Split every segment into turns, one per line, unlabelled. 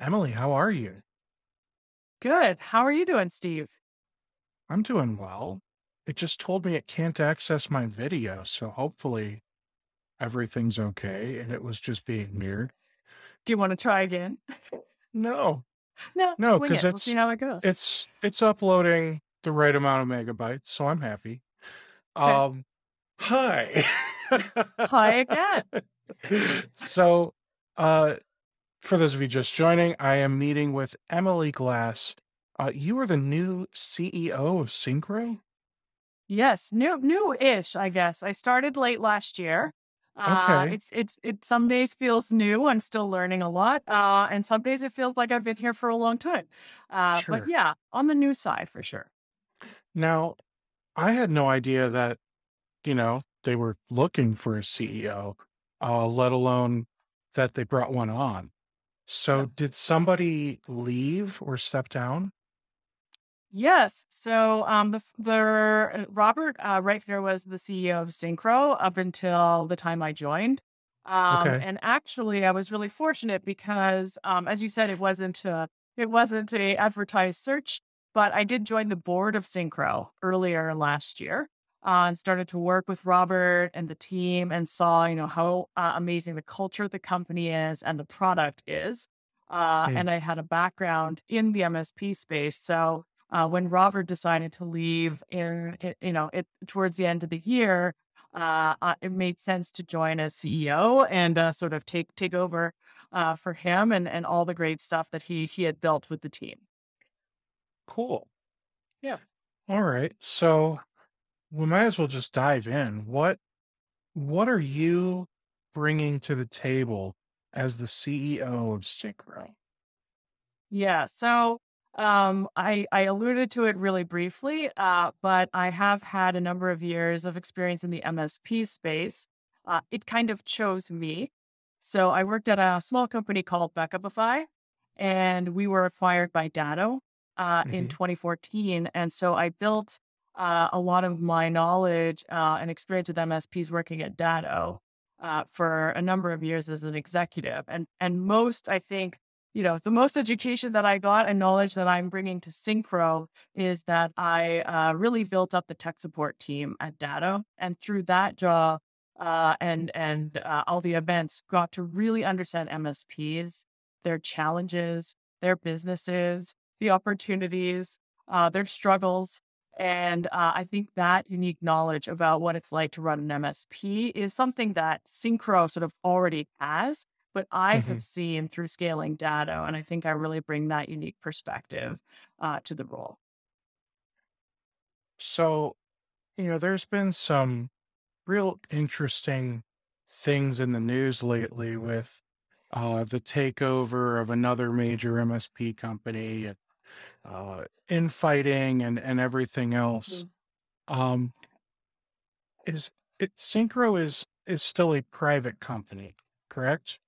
Emily, how are you?
Good. How are you doing, Steve?
I'm doing well. It just told me it can't access my video, so hopefully everything's okay and it was just being weird.
Do you want to try again?
No,
No,
no, because
it. We'll see
it's
how it goes.
it's it's uploading the right amount of megabytes, so I'm happy.
Okay.
Um, hi.
Hi again.
So, uh, for those of you just joining, I am meeting with Emily Glass. Uh, you are the new CEO of Syncro?
Yes, new new-ish, I guess. I started late last year. Uh,
Okay,
it's it's it some days feels new. I'm still learning a lot. Uh, and some days it feels like I've been here for a long time. Uh, but yeah, on the new side for sure.
Now, I had no idea that, you know, they were looking for a CEO, uh, let alone that they brought one on.
Yeah.
So, did somebody leave or step down?
Yes. So um the the Robert uh, right there was the CEO of Syncro up until the time I joined. Um
Okay.
and actually I was really fortunate because um as you said it wasn't uh it wasn't a advertised search, but I did join the board of Syncro earlier last year. Uh, and started to work with Robert and the team and saw, you know, how uh, amazing the culture of the company is and the product is. Uh,
Hey,
and I had a background in the MSP space. So, uh, when Robert decided to leave in, it, you know, it towards the end of the year, uh, uh, it made sense to join as CEO and uh, sort of take take over uh, for him and and all the great stuff that he he had built with the team.
cool.
Yeah.
All right. So, we might as well just dive in. What what are you bringing to the table as the CEO of Syncro?
Yeah. So um, I I alluded to it really briefly, uh, but I have had a number of years of experience in the MSP space. Uh, it kind of chose me. So I worked at a small company called Backupify, and we were acquired by Datto uh, in
hmm
2014. And so I built uh, a lot of my knowledge uh, and experience with MSPs working at Datto uh, for a number of years as an executive. And and most, I think, you know, the most education that I got and knowledge that I'm bringing to Syncro is that I uh, really built up the tech support team at Datto, and through that job uh, and and uh, all the events, got to really understand MSPs, their challenges, their businesses, the opportunities, uh, their struggles. And uh, I think that unique knowledge about what it's like to run an MSP is something that Syncro sort of already has, but I
hmm
have seen through scaling Datto. And I think I really bring that unique perspective uh, to the role.
So, you know, there's been some real interesting things in the news lately with uh, the takeover of another major MSP company, uh, infighting and and everything else.
Mhm.
Um, is it Syncro is is still a private company, correct?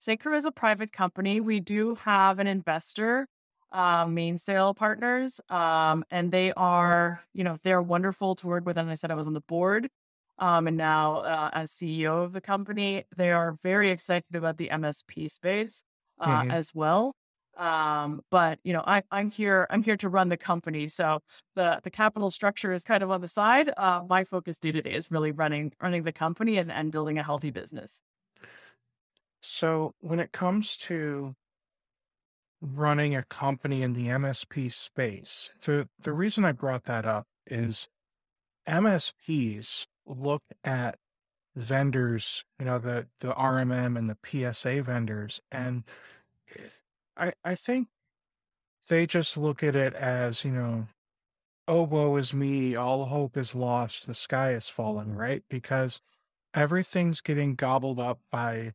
Syncro is a private company. We do have an investor, uh, Mainsail Partners, um, and they are, you know, they're wonderful to work with. And I said I was on the board, um, and now uh, as CEO of the company, they are very excited about the MSP space uh,
hmm
as well. Um, but you know, I, I'm here. I'm here to run the company, so the the capital structure is kind of on the side. Uh, my focus day to day is really running running the company and, and building a healthy business.
So, when it comes to running a company in the MSP space, the the reason I brought that up is MSPs look at vendors, you know, the the RMM and the PSA vendors, and I I think they just look at it as, you know, oh woe is me, all hope is lost, the sky is falling, right? Because everything's getting gobbled up by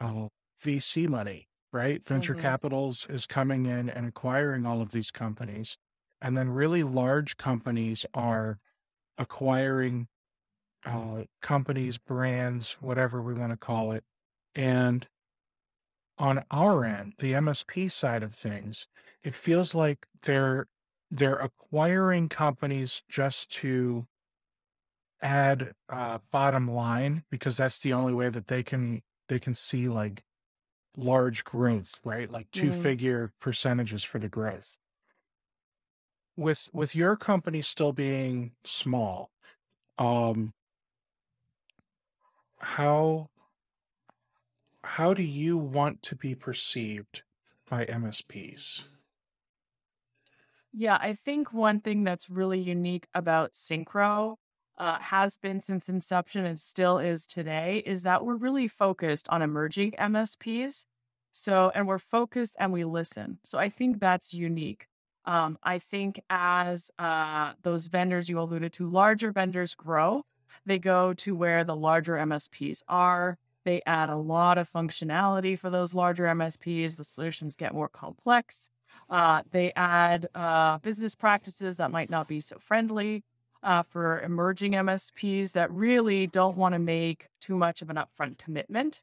uh, VC money, right? Venture
hmm
capitals is coming in and acquiring all of these companies, and then really large companies are acquiring uh, companies, brands, whatever we want to call it. And on our end, the MSP side of things, it feels like they're they're acquiring companies just to add uh, bottom line because that's the only way that they can they can see like large growth, right? Like two
Mm.
figure percentages for the growth. With with your company still being small, um, how how do you want to be perceived by MSPs?
Yeah, I think one thing that's really unique about Syncro uh, has been since inception and still is today is that we're really focused on emerging MSPs. So, and we're focused and we listen. So I think that's unique. Um, I think as uh, those vendors you alluded to, larger vendors grow, they go to where the larger MSPs are. They add a lot of functionality for those larger MSPs. The solutions get more complex. Uh, they add uh, business practices that might not be so friendly uh, for emerging MSPs that really don't want to make too much of an upfront commitment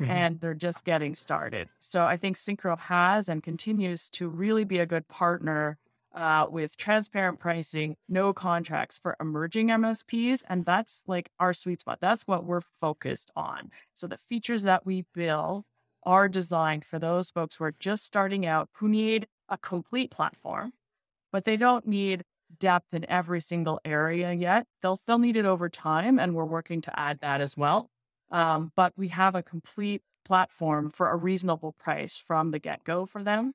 Mhm.
and they're just getting started. So I think Syncro has and continues to really be a good partner uh, with transparent pricing, no contracts for emerging MSPs. And that's like our sweet spot. That's what we're focused on. So the features that we build are designed for those folks who are just starting out who need a complete platform, but they don't need depth in every single area yet. They'll they'll need it over time, and we're working to add that as well. Um, but we have a complete platform for a reasonable price from the get go for them.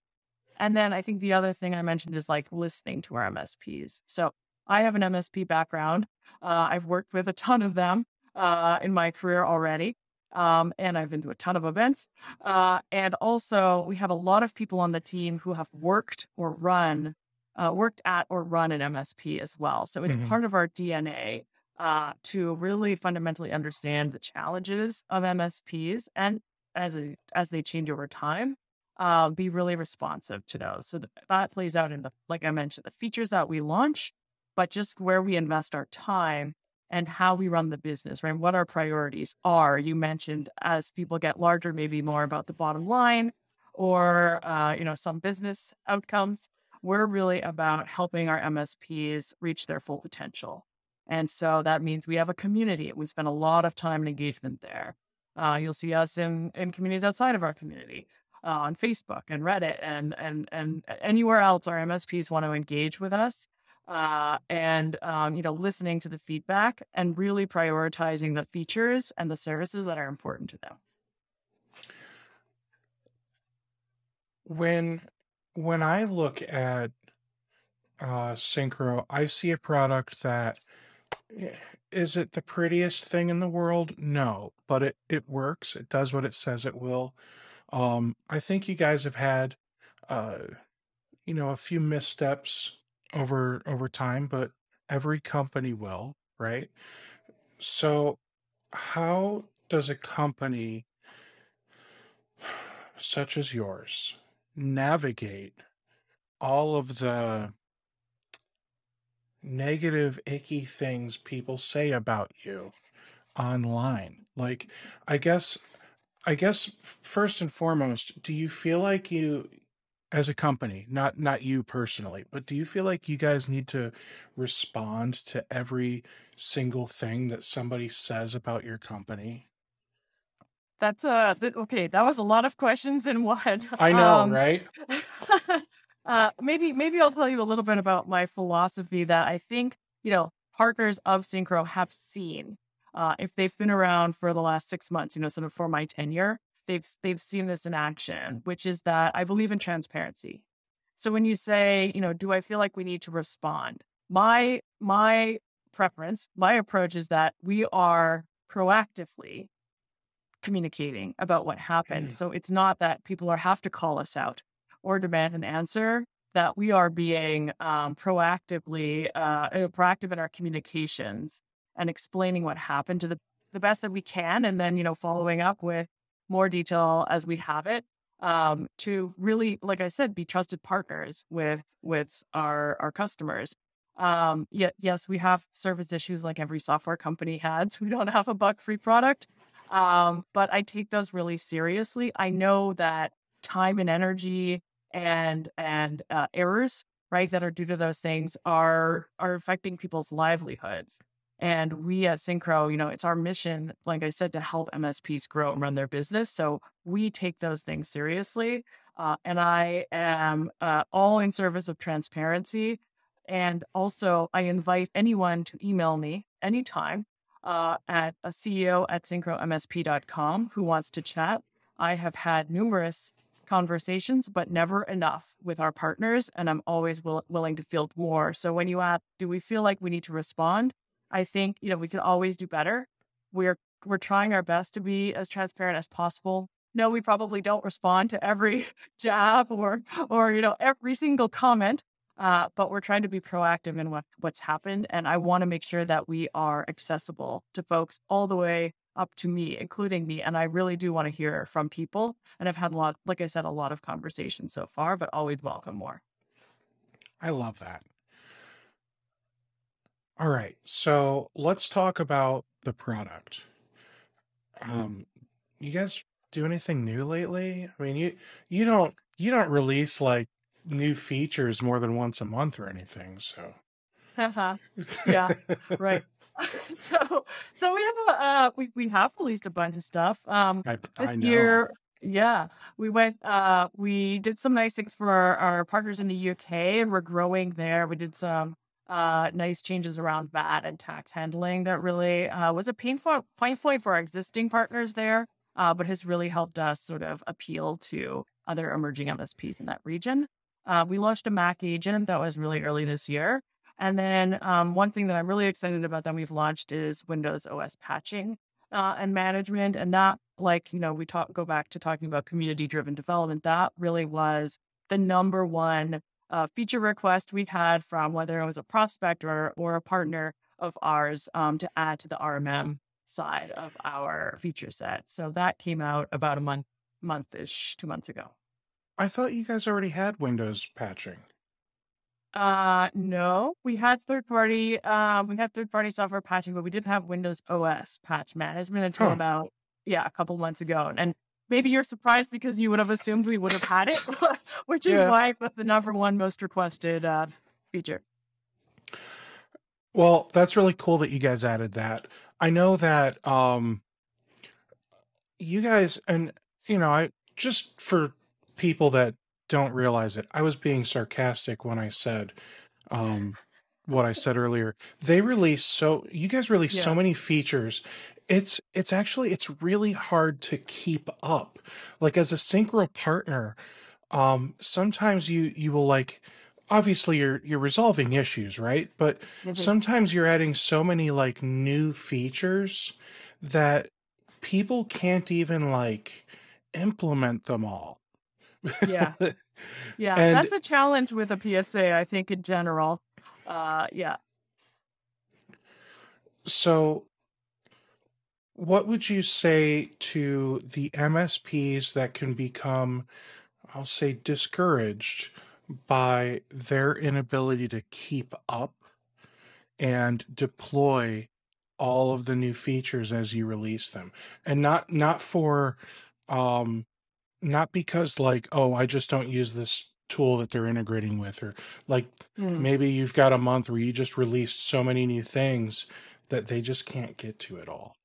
And then I think the other thing I mentioned is like listening to our MSPs. So I have an MSP background. Uh, I've worked with a ton of them uh, in my career already. Um, and I've been to a ton of events. Uh, and also, we have a lot of people on the team who have worked or run, uh, worked at or run an MSP as well. So it's
Mhm.
part of our DNA uh, to really fundamentally understand the challenges of MSPs and as as they change over time, uh, be really responsive to those. So that, plays out in the, like I mentioned, the features that we launch, but just where we invest our time and how we run the business, right? What our priorities are. You mentioned as people get larger, maybe more about the bottom line or, uh, you know, some business outcomes. We're really about helping our MSPs reach their full potential. And so that means we have a community. We spend a lot of time and engagement there. Uh, you'll see us in, in communities outside of our community, uh, on Facebook and Reddit and, and, and anywhere else our MSPs want to engage with us uh, and um, you know listening to the feedback and really prioritizing the features and the services that are important to them
When when I look at uh, Syncro, I see a product that eh, it the prettiest thing in the world? No, but it it works. It does what it says it will. Um, I think you guys have had, uh, you know, a few missteps over over time, but every company will, right? So, how does a company such as yours navigate all of the negative, icky things people say about you online? Like, I guess, I guess first and foremost, do you feel like you, as a company, not not you personally, but do you feel like you guys need to respond to every single thing that somebody says about your company?
that's uh th- okay that was a lot of questions in one
I know,
um,
right?
uh, maybe maybe I'll tell you a little bit about my philosophy that I think you know partners of Syncro have seen uh, if they've been around for the last six months, you know, sort of for my tenure, they've they've seen this in action, which is that I believe in transparency. So when you say, you know, do I feel like we need to respond? My my preference, my approach is that we are proactively communicating about what happened. So it's not that people are have to call us out or demand an answer. That we are being um, proactively uh, uh, proactive in our communications and explaining what happened to the the best that we can, and then you know following up with more detail as we have it um, to really, like I said, be trusted partners with with our our customers. Um, yet, yes, we have service issues like every software company has. We don't have a bug free product, um, but I take those really seriously. I know that time and energy and and uh, errors right that are due to those things are are affecting people's livelihoods And we at Syncro, you know, it's our mission, like I said, to help MSPs grow and run their business. So we take those things seriously. Uh, and I am uh, all in service of transparency. And also, I invite anyone to email me anytime uh, at a CEO at syncromsp.com who wants to chat. I have had numerous conversations, but never enough with our partners. And I'm always will- willing to field more. So when you ask, do we feel like we need to respond? I think, you know, we can always do better. We're, we're trying our best to be as transparent as possible. No, we probably don't respond to every jab or, or, you know, every single comment. Uh, but we're trying to be proactive in what, what's happened. And I want to make sure that we are accessible to folks all the way up to me, including me. And I really do want to hear from people. And I've had a lot, like I said, a lot of conversations so far, but always welcome more.
I love that. All right. So let's talk about the product. Um, you guys do anything new lately? I mean, you you don't you don't release like new features more than once a month or anything, so. uh-huh.
yeah, right. so so we have a uh, we we have released a bunch of stuff. Um,
I,
this
I
year, yeah, we went. Uh, we did some nice things for our, our partners in the UK, and we're growing there. We did some uh, nice changes around VAT and tax handling that really uh, was a pain point, point for our existing partners there, uh, but has really helped us sort of appeal to other emerging MSPs in that region. Uh, we launched a Mac agent that was really early this year. And then um, one thing that I'm really excited about that we've launched is Windows OS patching uh, and management. And that, like, you know, we talk go back to talking about community driven development. That really was the number one uh, feature request we've had from whether it was a prospect or or a partner of ours um, to add to the RMM side of our feature set. So that came out about a month month ish, two months ago.
I thought you guys already had Windows patching.
Uh, no, we had third party, um, we had third party software patching, but we didn't have Windows OS patch management until
Huh.
about, yeah, a couple months ago. And maybe you're surprised because you would have assumed we would have had it, which is
Yeah.
why it was the number one most requested, uh, feature.
Well, that's really cool that you guys added that. I know that um you guys and you know, I just for people that don't realize it, I was being sarcastic when I said um what I said earlier. They release so you guys release so many features. It's it's actually it's really hard to keep up. Like as a Syncro partner, um sometimes you you will like obviously you're you're resolving issues, right? But sometimes you're adding so many like new features that people can't even like implement them all.
Yeah. Yeah.
And-
that's a challenge with a PSA, I think, in general. Uh, yeah.
So what would you say to the MSPs that can become I'll say discouraged by their inability to keep up and deploy all of the new features as you release them and not not for um not because like oh i just don't use this tool that they're integrating with or like
Hmm.
maybe you've got a month where you just released so many new things that they just can't get to it all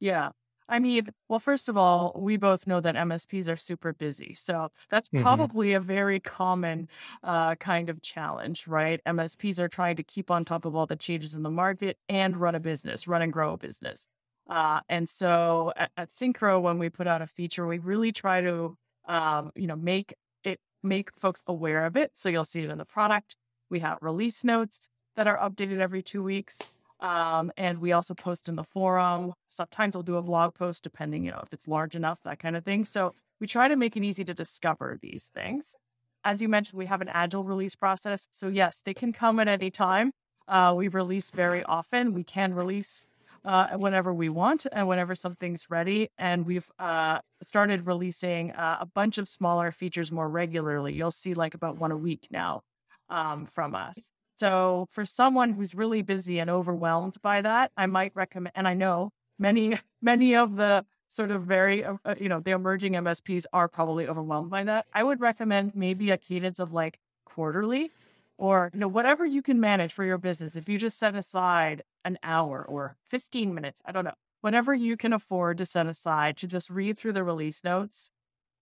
Yeah. I mean, well, first of all, we both know that MSPs are super busy. So that's
Mhm.
probably a very common uh, kind of challenge, right? MSPs are trying to keep on top of all the changes in the market and run a business, run and grow a business. Uh, and so at, at Syncro, when we put out a feature, we really try to, um, you know, make it make folks aware of it. So you'll see it in the product. We have release notes that are updated every two weeks. Um, and we also post in the forum. Sometimes we'll do a blog post, depending, you know, if it's large enough, that kind of thing. So we try to make it easy to discover these things. As you mentioned, we have an agile release process. So yes, they can come at any time. Uh, we release very often. We can release uh, whenever we want and whenever something's ready. And we've uh, started releasing uh, a bunch of smaller features more regularly. You'll see like about one a week now um, from us. So for someone who's really busy and overwhelmed by that, I might recommend, and I know many, many of the sort of very, uh, uh, you know, the emerging MSPs are probably overwhelmed by that. I would recommend maybe a cadence of like quarterly or you know whatever you can manage for your business if you just set aside an hour or 15 minutes i don't know whatever you can afford to set aside to just read through the release notes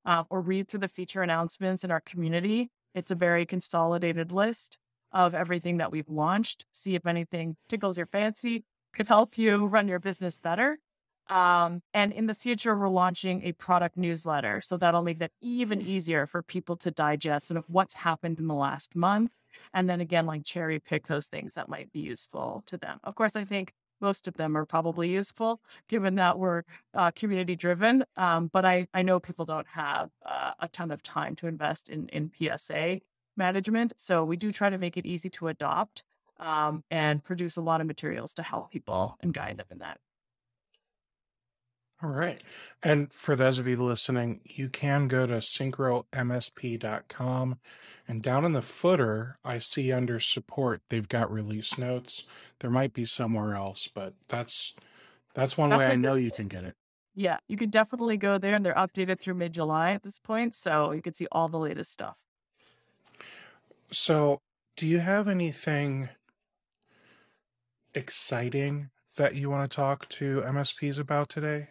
uh, or read through the feature announcements in our community it's a very consolidated list of everything that we've launched see if anything tickles your fancy could help you run your business better um, and in the future, we're launching a product newsletter. So that'll make that even easier for people to digest sort of what's happened in the last month. And then again, like cherry pick those things that might be useful to them. Of course, I think most of them are probably useful given that we're uh, community driven. Um, but I, I know people don't have uh, a ton of time to invest in, in PSA management. So we do try to make it easy to adopt um, and produce a lot of materials to help people and guide them in that.
All right. And for those of you listening, you can go to syncromsp.com and down in the footer, I see under support, they've got release notes. There might be somewhere else, but that's that's one way I know you can get it.
Yeah, you can definitely go there and they're updated through mid July at this point. So you can see all the latest stuff.
So, do you have anything exciting that you want to talk to MSPs about today?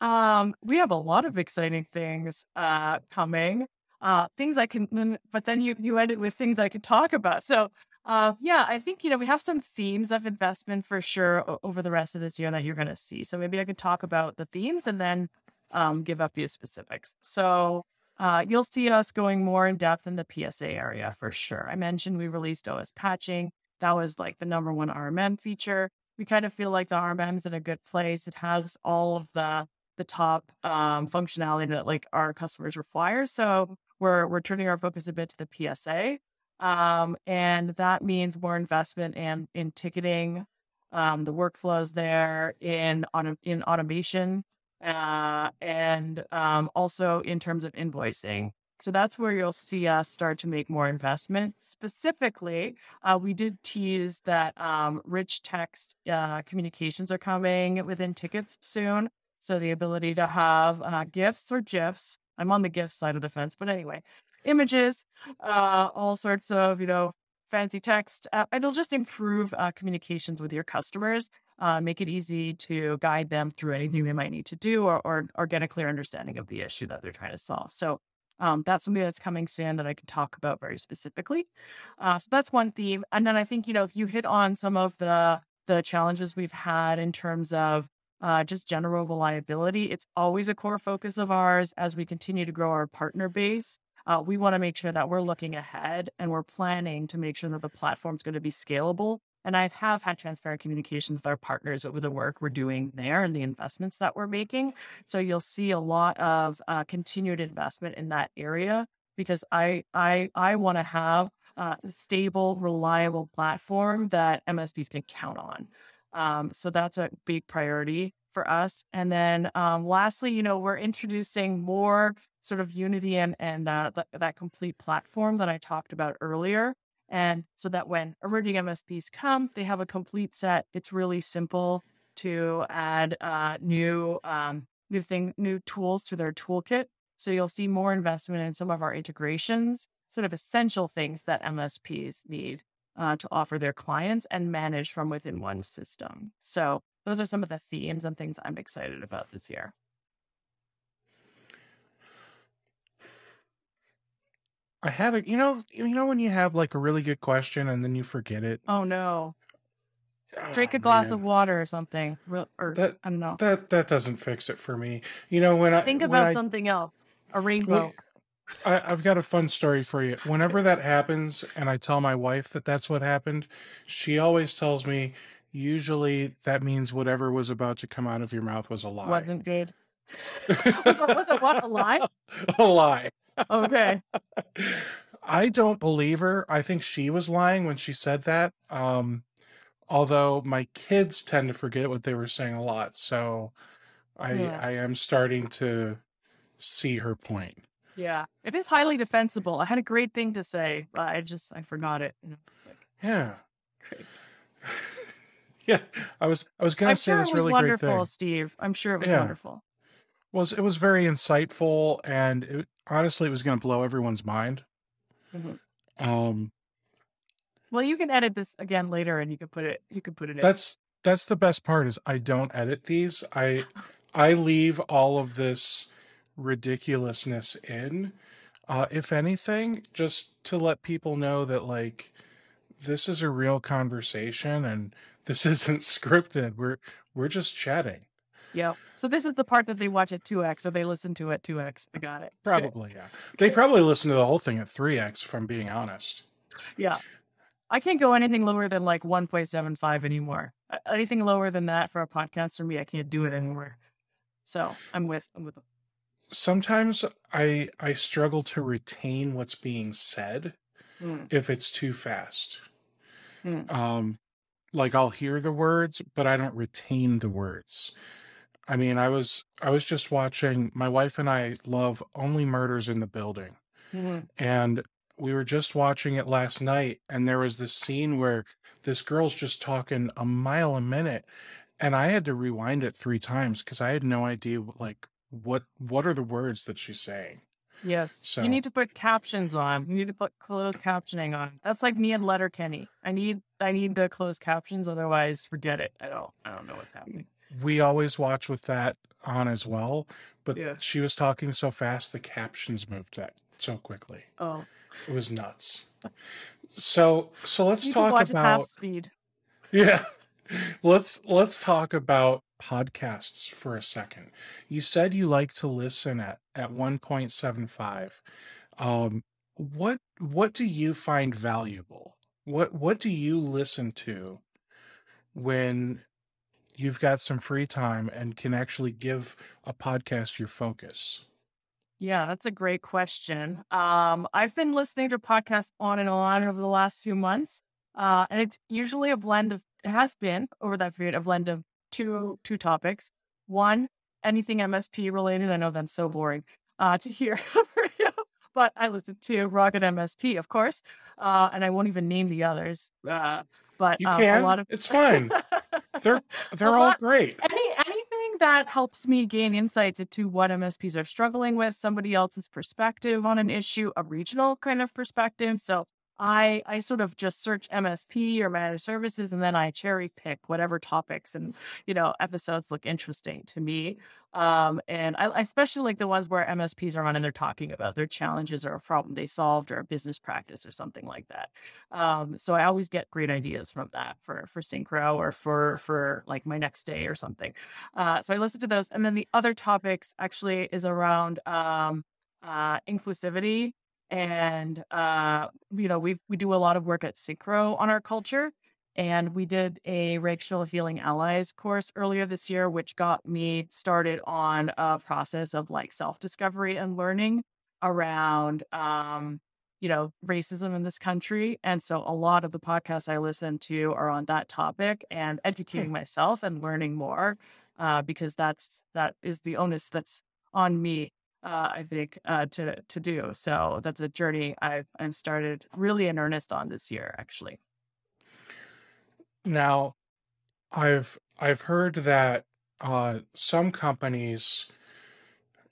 Um, we have a lot of exciting things uh, coming. Uh, things I can, but then you you ended with things I could talk about. So uh, yeah, I think you know we have some themes of investment for sure over the rest of this year that you're going to see. So maybe I could talk about the themes and then um, give up few specifics. So uh, you'll see us going more in depth in the PSA area for sure. I mentioned we released OS patching. That was like the number one RMM feature. We kind of feel like the RMM is in a good place. It has all of the the top um, functionality that like our customers require. So we're we're turning our focus a bit to the PSA, um, and that means more investment and in, in ticketing, um, the workflows there in auto, in automation, uh, and um, also in terms of invoicing. So that's where you'll see us start to make more investment. Specifically, uh, we did tease that um, rich text uh, communications are coming within tickets soon. So the ability to have uh, GIFs or GIFs. I'm on the GIF side of the fence, but anyway, images, uh, all sorts of, you know, fancy text. Uh, it'll just improve uh, communications with your customers, uh, make it easy to guide them through anything they might need to do or, or, or get a clear understanding of the issue that they're trying to solve. So um, that's something that's coming soon that I can talk about very specifically. Uh, so that's one theme. And then I think, you know, if you hit on some of the the challenges we've had in terms of uh, just general reliability. It's always a core focus of ours as we continue to grow our partner base. Uh, we want to make sure that we're looking ahead and we're planning to make sure that the platform is going to be scalable. And I have had transparent communication with our partners over the work we're doing there and the investments that we're making. So you'll see a lot of uh, continued investment in that area because I I I want to have a stable, reliable platform that MSPs can count on. Um, so that's a big priority for us. And then um, lastly, you know, we're introducing more sort of Unity and, and uh, th- that complete platform that I talked about earlier. And so that when emerging MSPs come, they have a complete set. It's really simple to add uh, new um, new thing, new tools to their toolkit. So you'll see more investment in some of our integrations, sort of essential things that MSPs need uh, to offer their clients and manage from within one system. So those are some of the themes and things I'm excited about this year.
I have it. You know, you know when you have like a really good question and then you forget it.
Oh no! Drink ah, a glass man. of water or something, or
that,
I don't know.
That that doesn't fix it for me. You know when I
think about
I,
something else, a rainbow.
I, I've got a fun story for you. Whenever that happens, and I tell my wife that that's what happened, she always tells me, usually that means whatever was about to come out of your mouth was a lie.
Wasn't good. was, was it what a lie?
a lie.
Okay.
I don't believe her. I think she was lying when she said that. Um, although my kids tend to forget what they were saying a lot, so I yeah. I am starting to see her point.
Yeah, it is highly defensible. I had a great thing to say, but I just I forgot it.
Like, yeah. Great. yeah, I was I was gonna I'm say sure this really
wonderful,
great thing.
Steve. I'm sure it was yeah. wonderful.
Was it was very insightful, and it, honestly, it was going to blow everyone's mind. Mm-hmm. Um,
well, you can edit this again later, and you can put it. You can put it.
That's that's the best part is I don't edit these. I I leave all of this ridiculousness in. Uh, if anything, just to let people know that like this is a real conversation and this isn't scripted. We're we're just chatting.
Yeah. So this is the part that they watch at 2x or they listen to at 2x. I got it.
Probably, yeah. They probably listen to the whole thing at 3x if I'm being honest.
Yeah. I can't go anything lower than like 1.75 anymore. Anything lower than that for a podcast for me, I can't do it anymore. So I'm with I'm with them.
Sometimes I I struggle to retain what's being said mm. if it's too fast. Mm. Um like I'll hear the words, but I don't retain the words. I mean, I was I was just watching. My wife and I love Only Murders in the Building, mm-hmm. and we were just watching it last night. And there was this scene where this girl's just talking a mile a minute, and I had to rewind it three times because I had no idea like what what are the words that she's saying.
Yes. So, you need to put captions on. You need to put closed captioning on. That's like me and Letterkenny. I need I need the closed captions, otherwise forget it. I don't I don't know what's happening
we always watch with that on as well. But yeah. she was talking so fast, the captions moved that so quickly.
Oh,
it was nuts. So, so let's talk about
speed.
Yeah, let's let's talk about podcasts for a second. You said you like to listen at at one point seven five. Um, what what do you find valuable? What what do you listen to when you've got some free time and can actually give a podcast your focus?
Yeah, that's a great question. Um, I've been listening to podcasts on and on over the last few months, uh, and it's usually a blend of. It has been over that period a blend of two two topics. One, anything MSP related. I know that's so boring uh, to hear but I listen to Rocket MSP, of course, uh, and I won't even name the others. Uh, but
you um, can. a lot of it's fine. they're they're all great.
Any anything that helps me gain insights into what MSPs are struggling with, somebody else's perspective on an issue, a regional kind of perspective. So I I sort of just search MSP or managed services and then I cherry pick whatever topics and you know episodes look interesting to me. Um, and I, I especially like the ones where MSPs are on and they're talking about their challenges or a problem they solved or a business practice or something like that. Um, so I always get great ideas from that for for Syncro or for for like my next day or something. Uh, so I listen to those, and then the other topics actually is around um, uh, inclusivity and uh, you know we we do a lot of work at Syncro on our culture, and we did a racial healing allies course earlier this year, which got me started on a process of like self discovery and learning around um, you know racism in this country, and so a lot of the podcasts I listen to are on that topic and educating myself and learning more uh, because that's that is the onus that's on me uh, I think, uh, to to do. So that's a journey I've I've started really in earnest on this year, actually.
Now, I've I've heard that uh, some companies,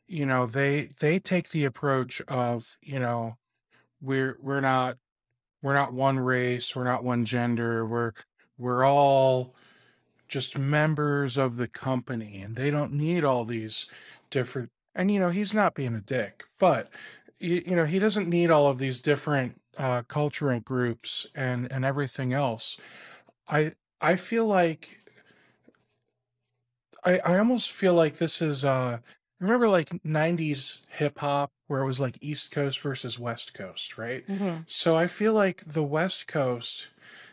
you know, they they take the approach of you know, we're we're not we're not one race, we're not one gender, we're we're all just members of the company, and they don't need all these different and you know he's not being a dick but you, you know he doesn't need all of these different uh, cultural groups and and everything else i i feel like i i almost feel like this is uh remember like 90s hip hop where it was like east coast versus west coast right mm-hmm. so i feel like the west coast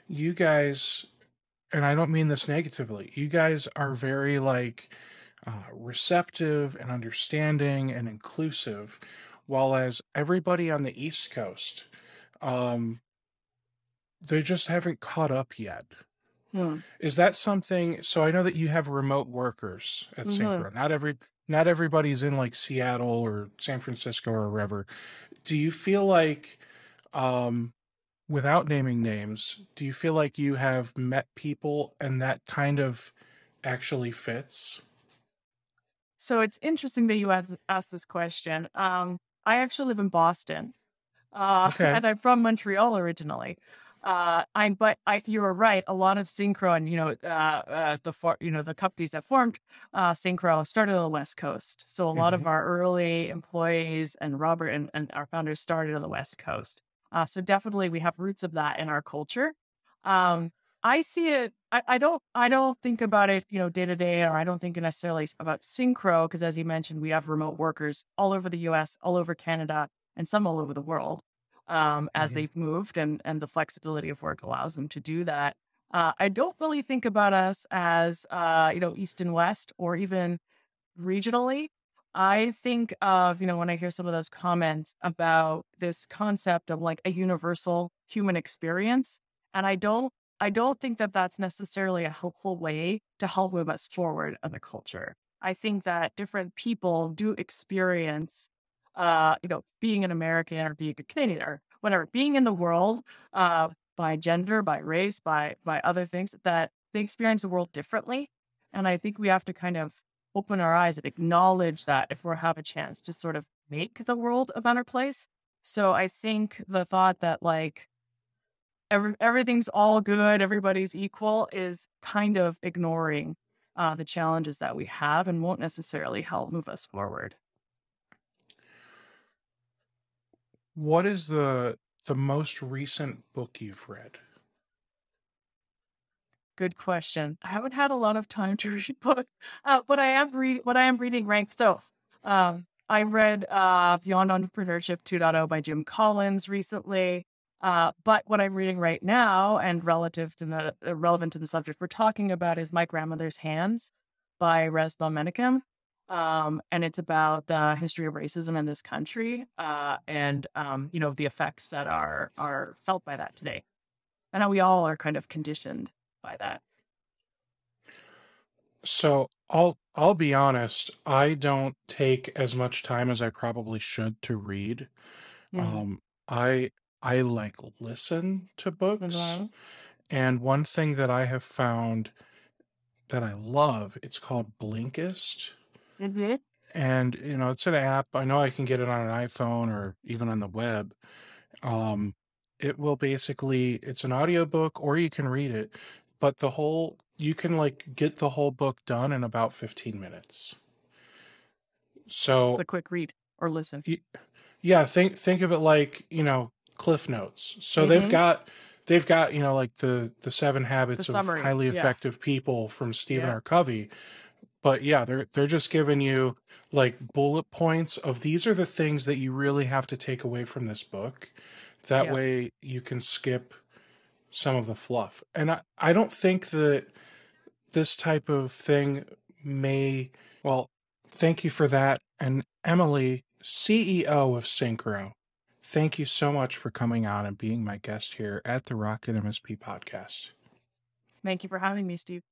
you guys and i don't mean this negatively you guys are very like uh, receptive and understanding and inclusive, while as everybody on the East Coast, um, they just haven't caught up yet. Hmm. Is that something? So I know that you have remote workers at mm-hmm. Syncro. Not every not everybody's in like Seattle or San Francisco or wherever. Do you feel like, um, without naming names, do you feel like you have met people and that kind of actually fits?
So it's interesting that you asked, asked this question. Um, I actually live in Boston. uh,
Okay.
and I'm from Montreal originally. Uh, I'm, but I, you were right. A lot of Syncro and you know, uh, uh, the for, you know the companies that formed uh, Syncro started on the West Coast. So a lot of our early employees and Robert and, and our founders started on the West Coast. Uh, so definitely we have roots of that in our culture. Um, I see it. I, I don't. I don't think about it, you know, day to day, or I don't think necessarily about Syncro because, as you mentioned, we have remote workers all over the U.S., all over Canada, and some all over the world. Um, as
Mhm.
they've moved, and and the flexibility of work allows them to do that. Uh, I don't really think about us as, uh, you know, East and West, or even regionally. I think of, you know, when I hear some of those comments about this concept of like a universal human experience, and I don't I don't think that that's necessarily a helpful way to help move us forward in the culture. I think that different people do experience, uh, you know, being an American or being a Canadian or whatever, being in the world, uh, by gender, by race, by by other things that they experience the world differently. And I think we have to kind of open our eyes and acknowledge that if we have a chance to sort of make the world a better place. So I think the thought that like every, everything's all good, everybody's equal is kind of ignoring uh, the challenges that we have and won't necessarily help move us forward.
What is the the most recent book you've read?
Good question. I haven't had a lot of time to read books, uh, but I am read what I am reading right. So, um, I read uh, Beyond Entrepreneurship 2.0 by Jim Collins recently. Uh, but what I'm reading right now, and relative to the uh, relevant to the subject we're talking about, is My Grandmother's Hands by Resmaa Menakem. Um, and it's about the history of racism in this country, uh, and um, you know the effects that are are felt by that today, and how we all are kind of conditioned by that.
So I'll I'll be honest, I don't take as much time as I probably should to read.
Mhm.
Um I I like listen to books.
Mhm.
And one thing that I have found that I love, it's called Blinkist.
Mhm.
And you know, it's an app. I know I can get it on an iPhone or even on the web. Um it will basically it's an audiobook or you can read it, but the whole you can like get the whole book done in about 15 minutes. So
The quick read or listen.
yeah, think think of it like, you know, cliff notes. So they've
Mhm.
got they've got, you know, like the the seven habits
The
of highly
yeah.
effective people from Stephen
Yeah.
R. Covey. But yeah, they're they're just giving you like bullet points of these are the things that you really have to take away from this book. That
Yeah.
way you can skip some of the fluff. And I, I don't think that this type of thing may well, thank you for that. And Emily, CEO of Syncro, thank you so much for coming on and being my guest here at the Rocket MSP podcast.
Thank you for having me, Steve.